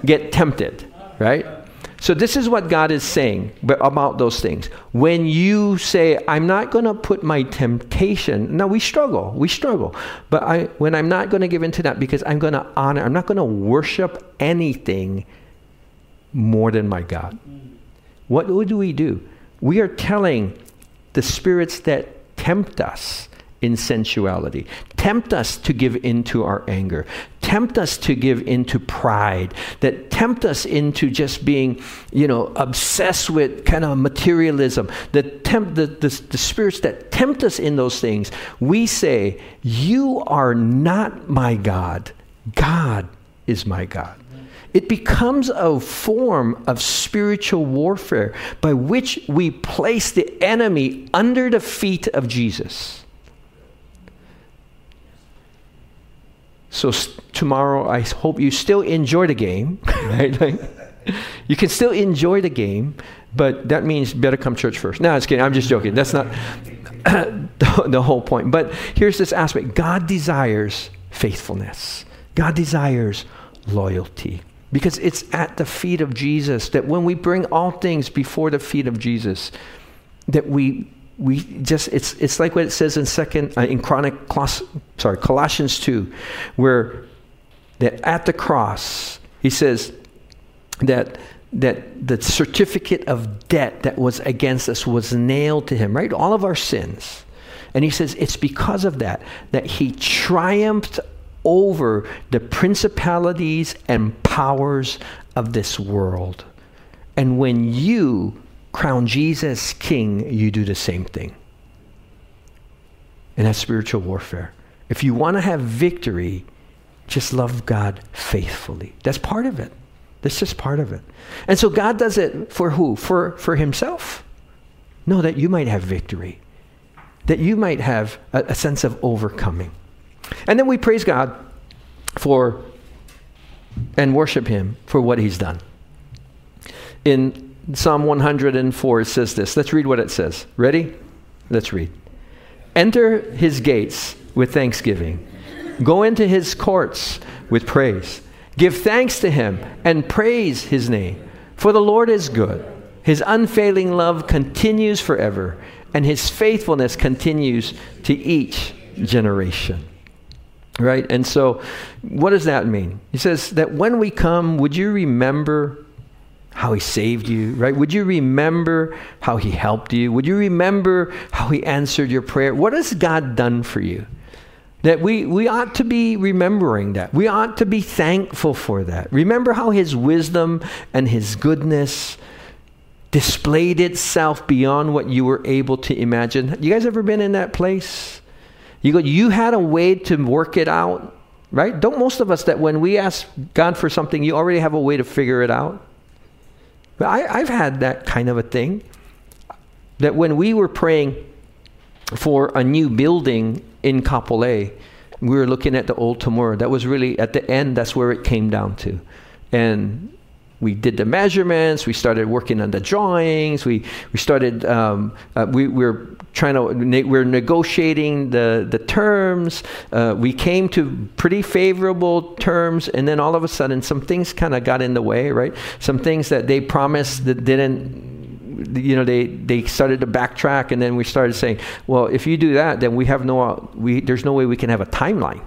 get tempted, right? So, this is what God is saying about those things. When you say, I'm not going to put my temptation, now we struggle, we struggle. But I, when I'm not going to give into that because I'm going to honor, I'm not going to worship anything more than my God. What do we do? We are telling the spirits that tempt us in sensuality. Tempt us to give into our anger. Tempt us to give into pride. That tempt us into just being, you know, obsessed with kind of materialism. The, tempt the, the, the spirits that tempt us in those things. We say, You are not my God. God is my God. It becomes a form of spiritual warfare by which we place the enemy under the feet of Jesus. So tomorrow, I hope you still enjoy the game, right? Like, you can still enjoy the game, but that means better come church first. No, I'm just kidding. I'm just joking. That's not the, the whole point. But here's this aspect God desires faithfulness, God desires loyalty. Because it's at the feet of Jesus that when we bring all things before the feet of Jesus, that we we just it's it's like what it says in second uh, in chronic sorry Colossians 2 where that at the cross he says that that the certificate of debt that was against us was nailed to him right? All of our sins. And he says it's because of that that he triumphed over the principalities and powers of this world. And when you crown Jesus king, you do the same thing. And that's spiritual warfare. If you want to have victory, just love God faithfully. That's part of it. That's just part of it. And so God does it for who? For, for himself? No, that you might have victory, that you might have a, a sense of overcoming. And then we praise God for and worship him for what he's done. In Psalm 104 says this. Let's read what it says. Ready? Let's read. Enter his gates with thanksgiving. Go into his courts with praise. Give thanks to him and praise his name. For the Lord is good. His unfailing love continues forever, and his faithfulness continues to each generation. Right? And so, what does that mean? He says that when we come, would you remember how he saved you, right? Would you remember how he helped you? Would you remember how he answered your prayer? What has God done for you? That we, we ought to be remembering that. We ought to be thankful for that. Remember how his wisdom and his goodness displayed itself beyond what you were able to imagine. You guys ever been in that place? You go, you had a way to work it out, right? Don't most of us that when we ask God for something, you already have a way to figure it out? But I, I've had that kind of a thing. That when we were praying for a new building in Kapolei, we were looking at the old Tamura. That was really at the end. That's where it came down to, and we did the measurements. We started working on the drawings. We we started. Um, uh, we, we were trying to. Ne- we are negotiating the the terms. Uh, we came to pretty favorable terms, and then all of a sudden, some things kind of got in the way. Right, some things that they promised that didn't you know they they started to backtrack and then we started saying well if you do that then we have no we there's no way we can have a timeline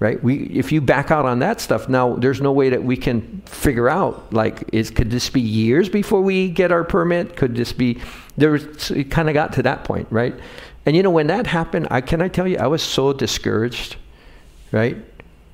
right? We, if you back out on that stuff, now there's no way that we can figure out, like, is, could this be years before we get our permit? Could this be, there was, it kind of got to that point, right? And you know, when that happened, I, can I tell you, I was so discouraged, right?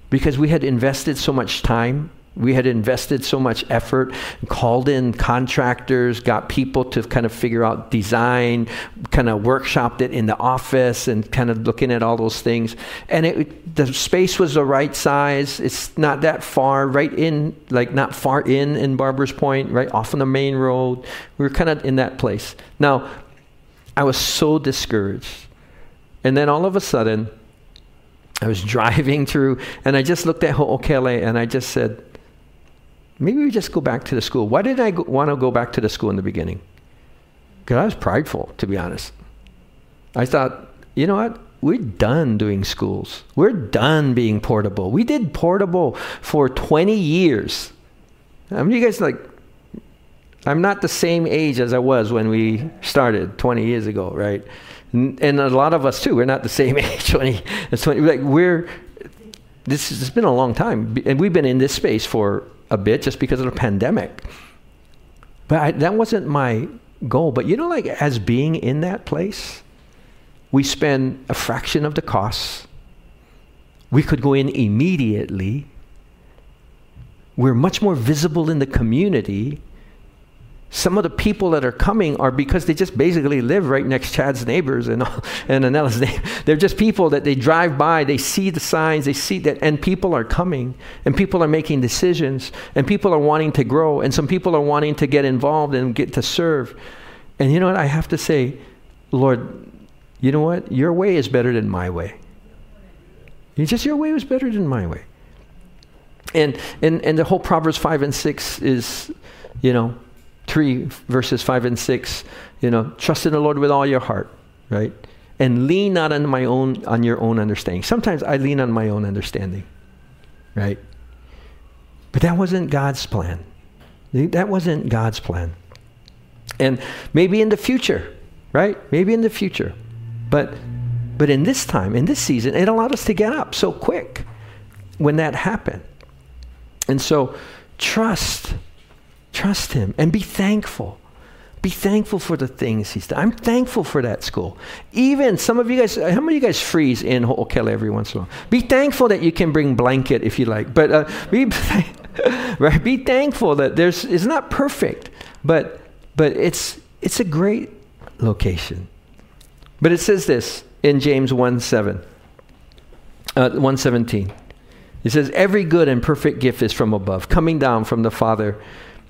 Because we had invested so much time we had invested so much effort, called in contractors, got people to kind of figure out design, kind of workshopped it in the office and kind of looking at all those things. And it, the space was the right size. It's not that far, right in, like not far in in Barbers Point, right off on the main road. We were kind of in that place. Now, I was so discouraged. And then all of a sudden, I was driving through and I just looked at Ho'okele and I just said, maybe we just go back to the school. Why did I go, want to go back to the school in the beginning? Because I was prideful, to be honest. I thought, you know what? We're done doing schools. We're done being portable. We did portable for 20 years. I mean, you guys like, I'm not the same age as I was when we started 20 years ago, right? And, a lot of us too. We're not the same age 20 20. Like we're this has been a long time, and we've been in this space for a bit just because of the pandemic. But I, that wasn't my goal. But you know, like as being in that place, we spend a fraction of the cost. We could go in immediately. We're much more visible in the community some of the people that are coming are because they just basically live right next Chad's neighbors and, and Anella's neighbors. They're just people that they drive by, they see the signs, they see that, and people are coming, and people are making decisions, and people are wanting to grow, and some people are wanting to get involved and get to serve. And you know what? I have to say, Lord, you know what? Your way is better than my way. You just your way was better than my way. And and and the whole Proverbs five and six is, you know, 3, verses 5 and 6, you know, trust in the Lord with all your heart, right? And lean not on my own on your own understanding. Sometimes I lean on my own understanding, right? But that wasn't God's plan. That wasn't God's plan. And maybe in the future, right? Maybe in the future. But but in this time, in this season, it allowed us to get up so quick when that happened. And so trust Trust Him and be thankful. Be thankful for the things He's done. I'm thankful for that school. Even some of you guys, how many of you guys freeze in Ho'okele every once in a while? Be thankful that you can bring blanket if you like. But uh, be, right, be thankful that there's, it's not perfect, but, but it's, it's a great location. But it says this in James 1 7, uh, 117. It says, Every good and perfect gift is from above, coming down from the Father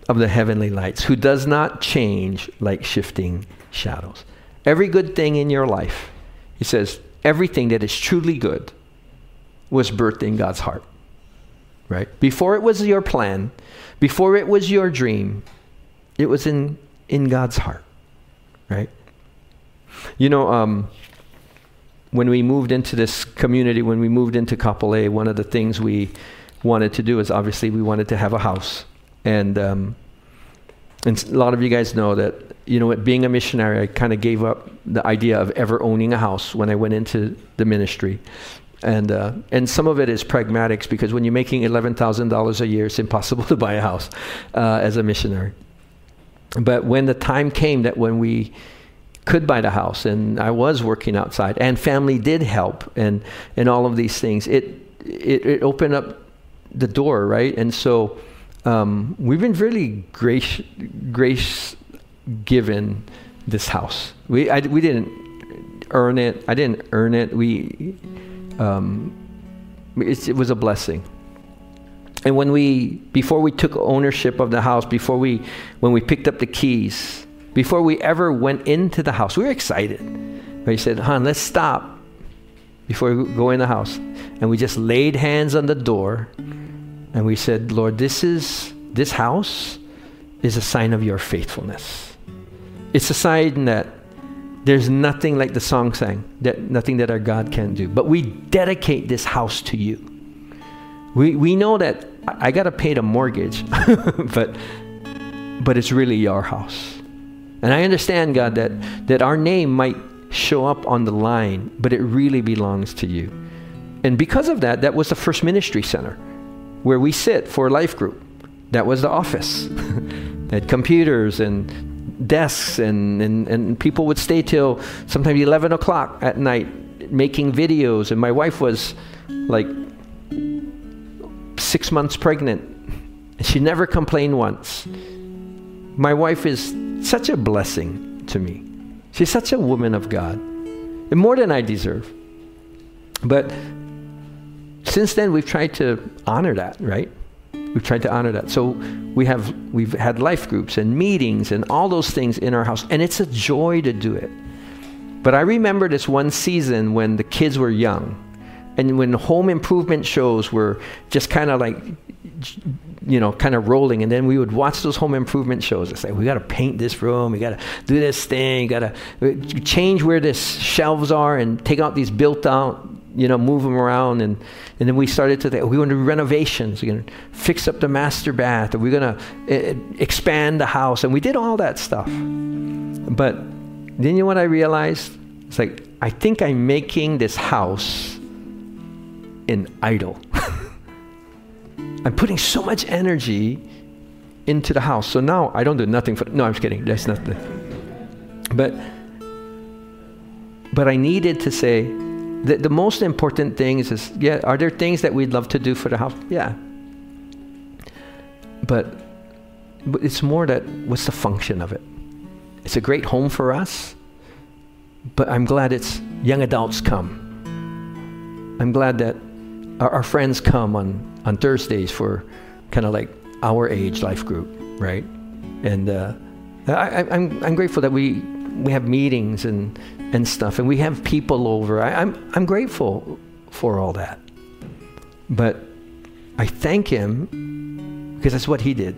of the heavenly lights, who does not change like shifting shadows. Every good thing in your life, he says, everything that is truly good was birthed in God's heart. Right? Before it was your plan, before it was your dream, it was in, in God's heart. Right? You know, um, when we moved into this community, when we moved into Kapolei, one of the things we wanted to do is obviously we wanted to have a house. And um, and a lot of you guys know that you know being a missionary i kind of gave up the idea of ever owning a house when i went into the ministry. And uh, and some of it is pragmatics because when you're making $11000 a year it's impossible to buy a house uh, as a missionary. But when the time came that when we could buy the house and i was working outside and family did help and and all of these things it it, it opened up the door right? And so um, we've been really grace, grace given this house. We, I, we didn't earn it. I didn't earn it. We, um, it was a blessing. And when we, before we took ownership of the house, before we, when we picked up the keys, before we ever went into the house, we were excited. But he said, "Hon, let's stop before we go in the house," and we just laid hands on the door and we said, Lord, this is this house is a sign of your faithfulness. It's a sign that there's nothing like the song sang, that nothing that our God can do. But we dedicate this house to you. We, we know that I, I got to pay the mortgage, but, but it's really your house. And I understand, God, that, that our name might show up on the line, but it really belongs to you. And because of that, that was the first ministry center where we sit for life group. That was the office. had computers and desks, and, and, and people would stay till sometimes 11 o'clock at night making videos. And my wife was like six months pregnant. She never complained once. My wife is such a blessing to me. She's such a woman of God, and more than I deserve. But since then, we've tried to honor that, right? We've tried to honor that. So we have we've had life groups and meetings and all those things in our house, and it's a joy to do it. But I remember this one season when the kids were young, and when home improvement shows were just kind of like you know, kind of rolling. And then we would watch those home improvement shows It's like, we got to paint this room, we got to do this thing, got to uh, change where this shelves are and take out these built out you know, move them around. And, and then we started to think, we're going to do renovations. We're going to fix up the master bath. We're going to uh, expand the house. And we did all that stuff. But then you know what I realized? It's like, I think I'm making this house an idol. I'm putting so much energy into the house. So now I don't do nothing for, no, I'm just kidding. That's nothing. But but I needed to say that the most important things is yeah, are there things that we'd love to do for the house? Yeah. But, but it's more that what's the function of it? It's a great home for us, but I'm glad it's young adults come. I'm glad that our, our friends come on, on Thursdays for kind of like our age life group, right? And uh, I, I'm, I'm grateful that we, we have meetings and, and stuff, and we have people over. I, I'm, I'm grateful for all that. But I thank Him because that's what He did.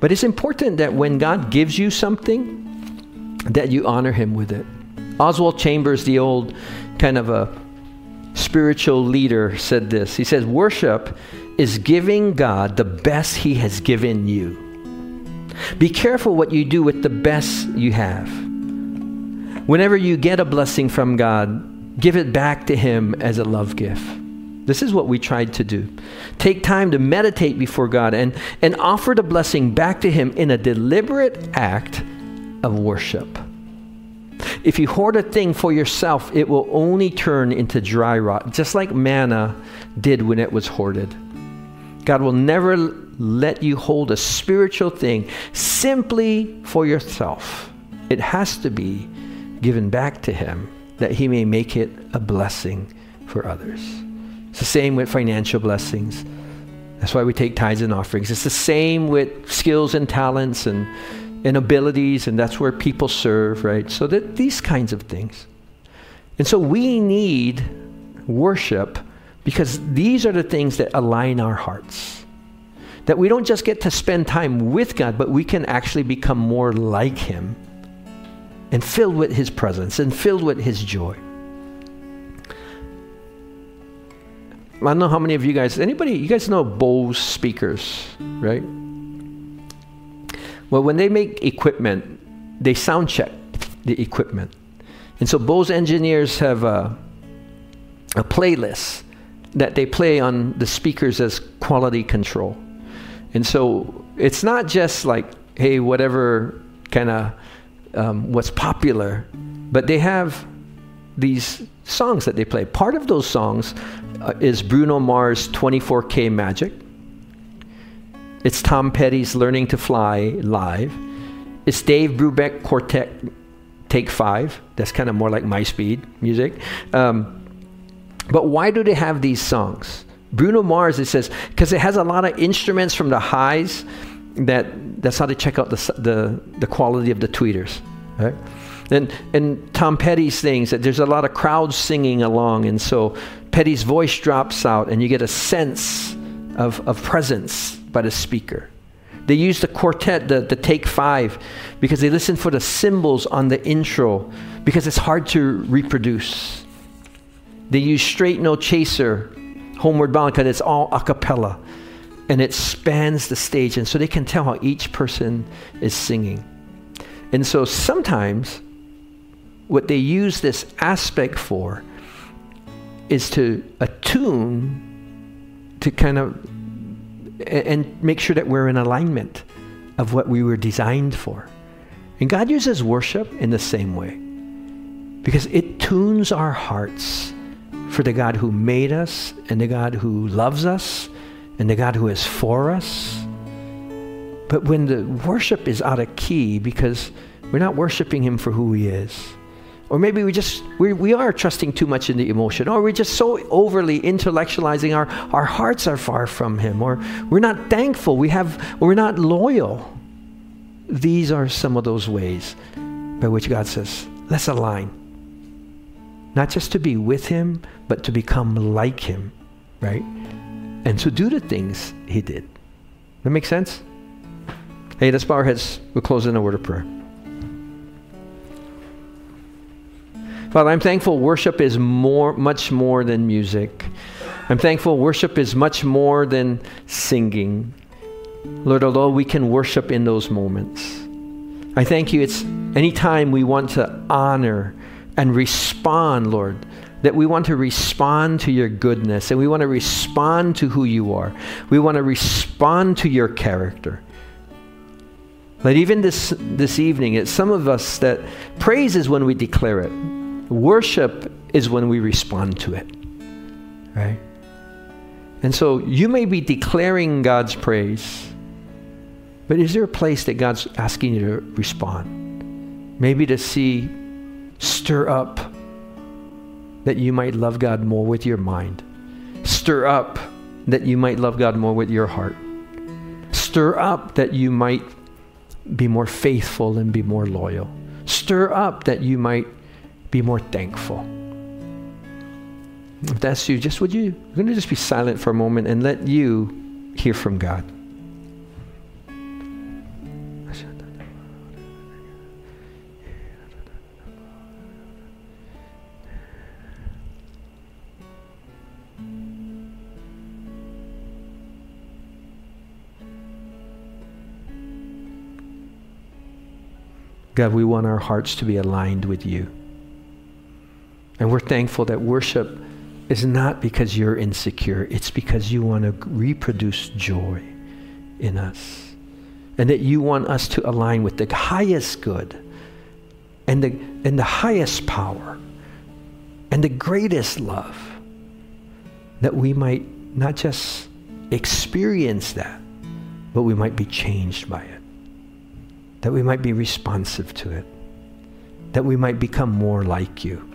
But it's important that when God gives you something, that you honor Him with it. Oswald Chambers, the old kind of a spiritual leader, said this. He says, Worship is giving God the best He has given you. Be careful what you do with the best you have. Whenever you get a blessing from God, give it back to Him as a love gift. This is what we tried to do. Take time to meditate before God and, and offer the blessing back to Him in a deliberate act of worship. If you hoard a thing for yourself, it will only turn into dry rot, just like manna did when it was hoarded. God will never let you hold a spiritual thing simply for yourself. It has to be given back to Him that He may make it a blessing for others. It's the same with financial blessings. That's why we take tithes and offerings. It's the same with skills and talents and, and abilities, and that's where people serve, right? So that these kinds of things. And so we need worship because these are the things that align our hearts. That we don't just get to spend time with God, but we can actually become more like Him and filled with His presence and filled with His joy. I don't know how many of you guys, anybody, you guys know Bose speakers, right? Well, when they make equipment, they sound check the equipment. And so Bose engineers have a, a playlist that they play on the speakers as quality control. And so it's not just like, hey, whatever kind of um, what's popular, but they have these songs that they play. Part of those songs uh, is Bruno Mars' 24K Magic. It's Tom Petty's Learning to Fly Live. It's Dave Brubeck Quartet Take Five. That's kind of more like my speed music. Um, but why do they have these songs? Bruno Mars, it says, because it has a lot of instruments from the highs that that's how they check out the, the, the quality of the tweeters. Right? And, and Tom Petty's things, that there's a lot of crowds singing along, and so Petty's voice drops out, and you get a sense of, of presence by the speaker. They use the quartet, the, the take five, because they listen for the cymbals on the intro, because it's hard to reproduce. They use straight no chaser, homeward bound, because it's all a cappella and it spans the stage. And so they can tell how each person is singing. And so sometimes what they use this aspect for is to attune to kind of and make sure that we're in alignment of what we were designed for. And God uses worship in the same way because it tunes our hearts for the God who made us and the God who loves us and the God who is for us. But when the worship is out of key because we're not worshiping Him for who He is, or maybe we just we, we are trusting too much in the emotion, or we're just so overly intellectualizing our, our hearts are far from Him, or we're not thankful, we have we're not loyal. These are some of those ways by which God says, let's align not just to be with him, but to become like him, right? And to do the things he did. That makes sense? Hey, let's bow our heads. We'll close in a word of prayer. Father, I'm thankful worship is more, much more than music. I'm thankful worship is much more than singing. Lord, although we can worship in those moments, I thank you. It's anytime we want to honor and respond, Lord. That we want to respond to your goodness and we want to respond to who you are. We want to respond to your character. But even this, this evening, it's some of us that praise is when we declare it. Worship is when we respond to it, right? And so you may be declaring God's praise, but is there a place that God's asking you to respond? Maybe to see, stir up that you might love God more with your mind. Stir up that you might love God more with your heart. Stir up that you might be more faithful and be more loyal. Stir up that you might be more thankful. If that's you, just would you, we're going to just be silent for a moment and let you hear from God. God, we want our hearts to be aligned with you. And we're thankful that worship is not because you're insecure, it's because you want to reproduce joy in us. And that you want us to align with the highest good and the, and the highest power and the greatest love. That we might not just experience that, but we might be changed by it that we might be responsive to it, that we might become more like you.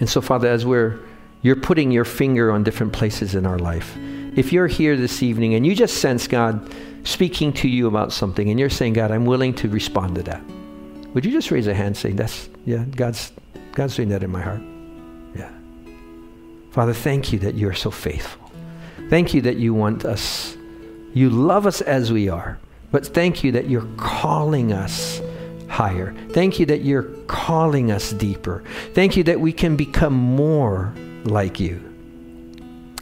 And so, Father, as we're you're putting your finger on different places in our life. If you're here this evening and you just sense God speaking to you about something and you're saying, God, I'm willing to respond to that, would you just raise a hand saying, That's, yeah, God's, God's doing that in my heart? Yeah. Father, thank you that you're so faithful. Thank you that you want us, you love us as we are. But thank you that you're calling us higher. Thank you that you're calling us deeper. Thank you that we can become more like you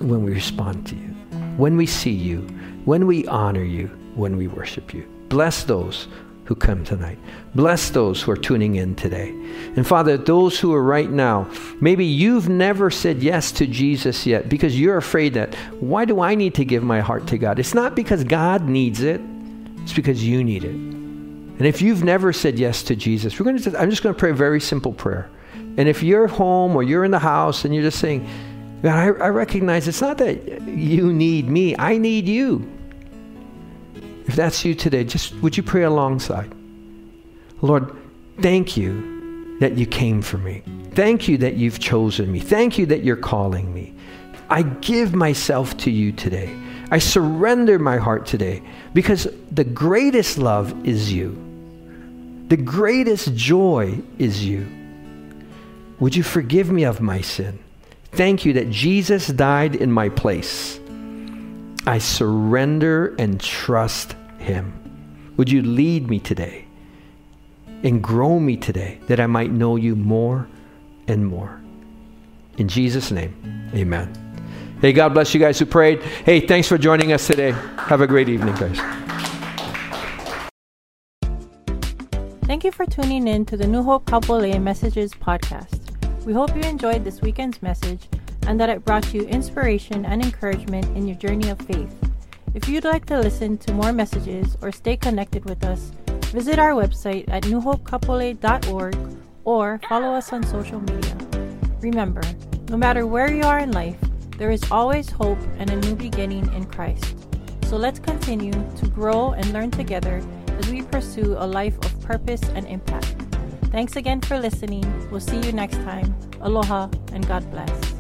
when we respond to you, when we see you, when we honor you, when we worship you. Bless those who come tonight. Bless those who are tuning in today. And Father, those who are right now, maybe you've never said yes to Jesus yet because you're afraid that, why do I need to give my heart to God? It's not because God needs it. It's because you need it. And if you've never said yes to Jesus, we're going to. I'm just going to pray a very simple prayer. And if you're home or you're in the house and you're just saying, God, I, I recognize it's not that you need me, I need you. If that's you today, just would you pray alongside? Lord, thank you that you came for me. Thank you that you've chosen me. Thank you that you're calling me. I give myself to you today. I surrender my heart today because the greatest love is you. The greatest joy is you. Would you forgive me of my sin? Thank you that Jesus died in my place. I surrender and trust him. Would you lead me today and grow me today that I might know you more and more? In Jesus' name, amen. Hey, God bless you guys who prayed. Hey, thanks for joining us today. Have a great evening, guys. Thank you for tuning in to the New Hope Kapolei Messages podcast. We hope you enjoyed this weekend's message and that it brought you inspiration and encouragement in your journey of faith. If you'd like to listen to more messages or stay connected with us, visit our website at newhopekapolei.org or follow us on social media. Remember, no matter where you are in life, there is always hope and a new beginning in Christ. So let's continue to grow and learn together as we pursue a life of purpose and impact. Thanks again for listening. We'll see you next time. Aloha and God bless.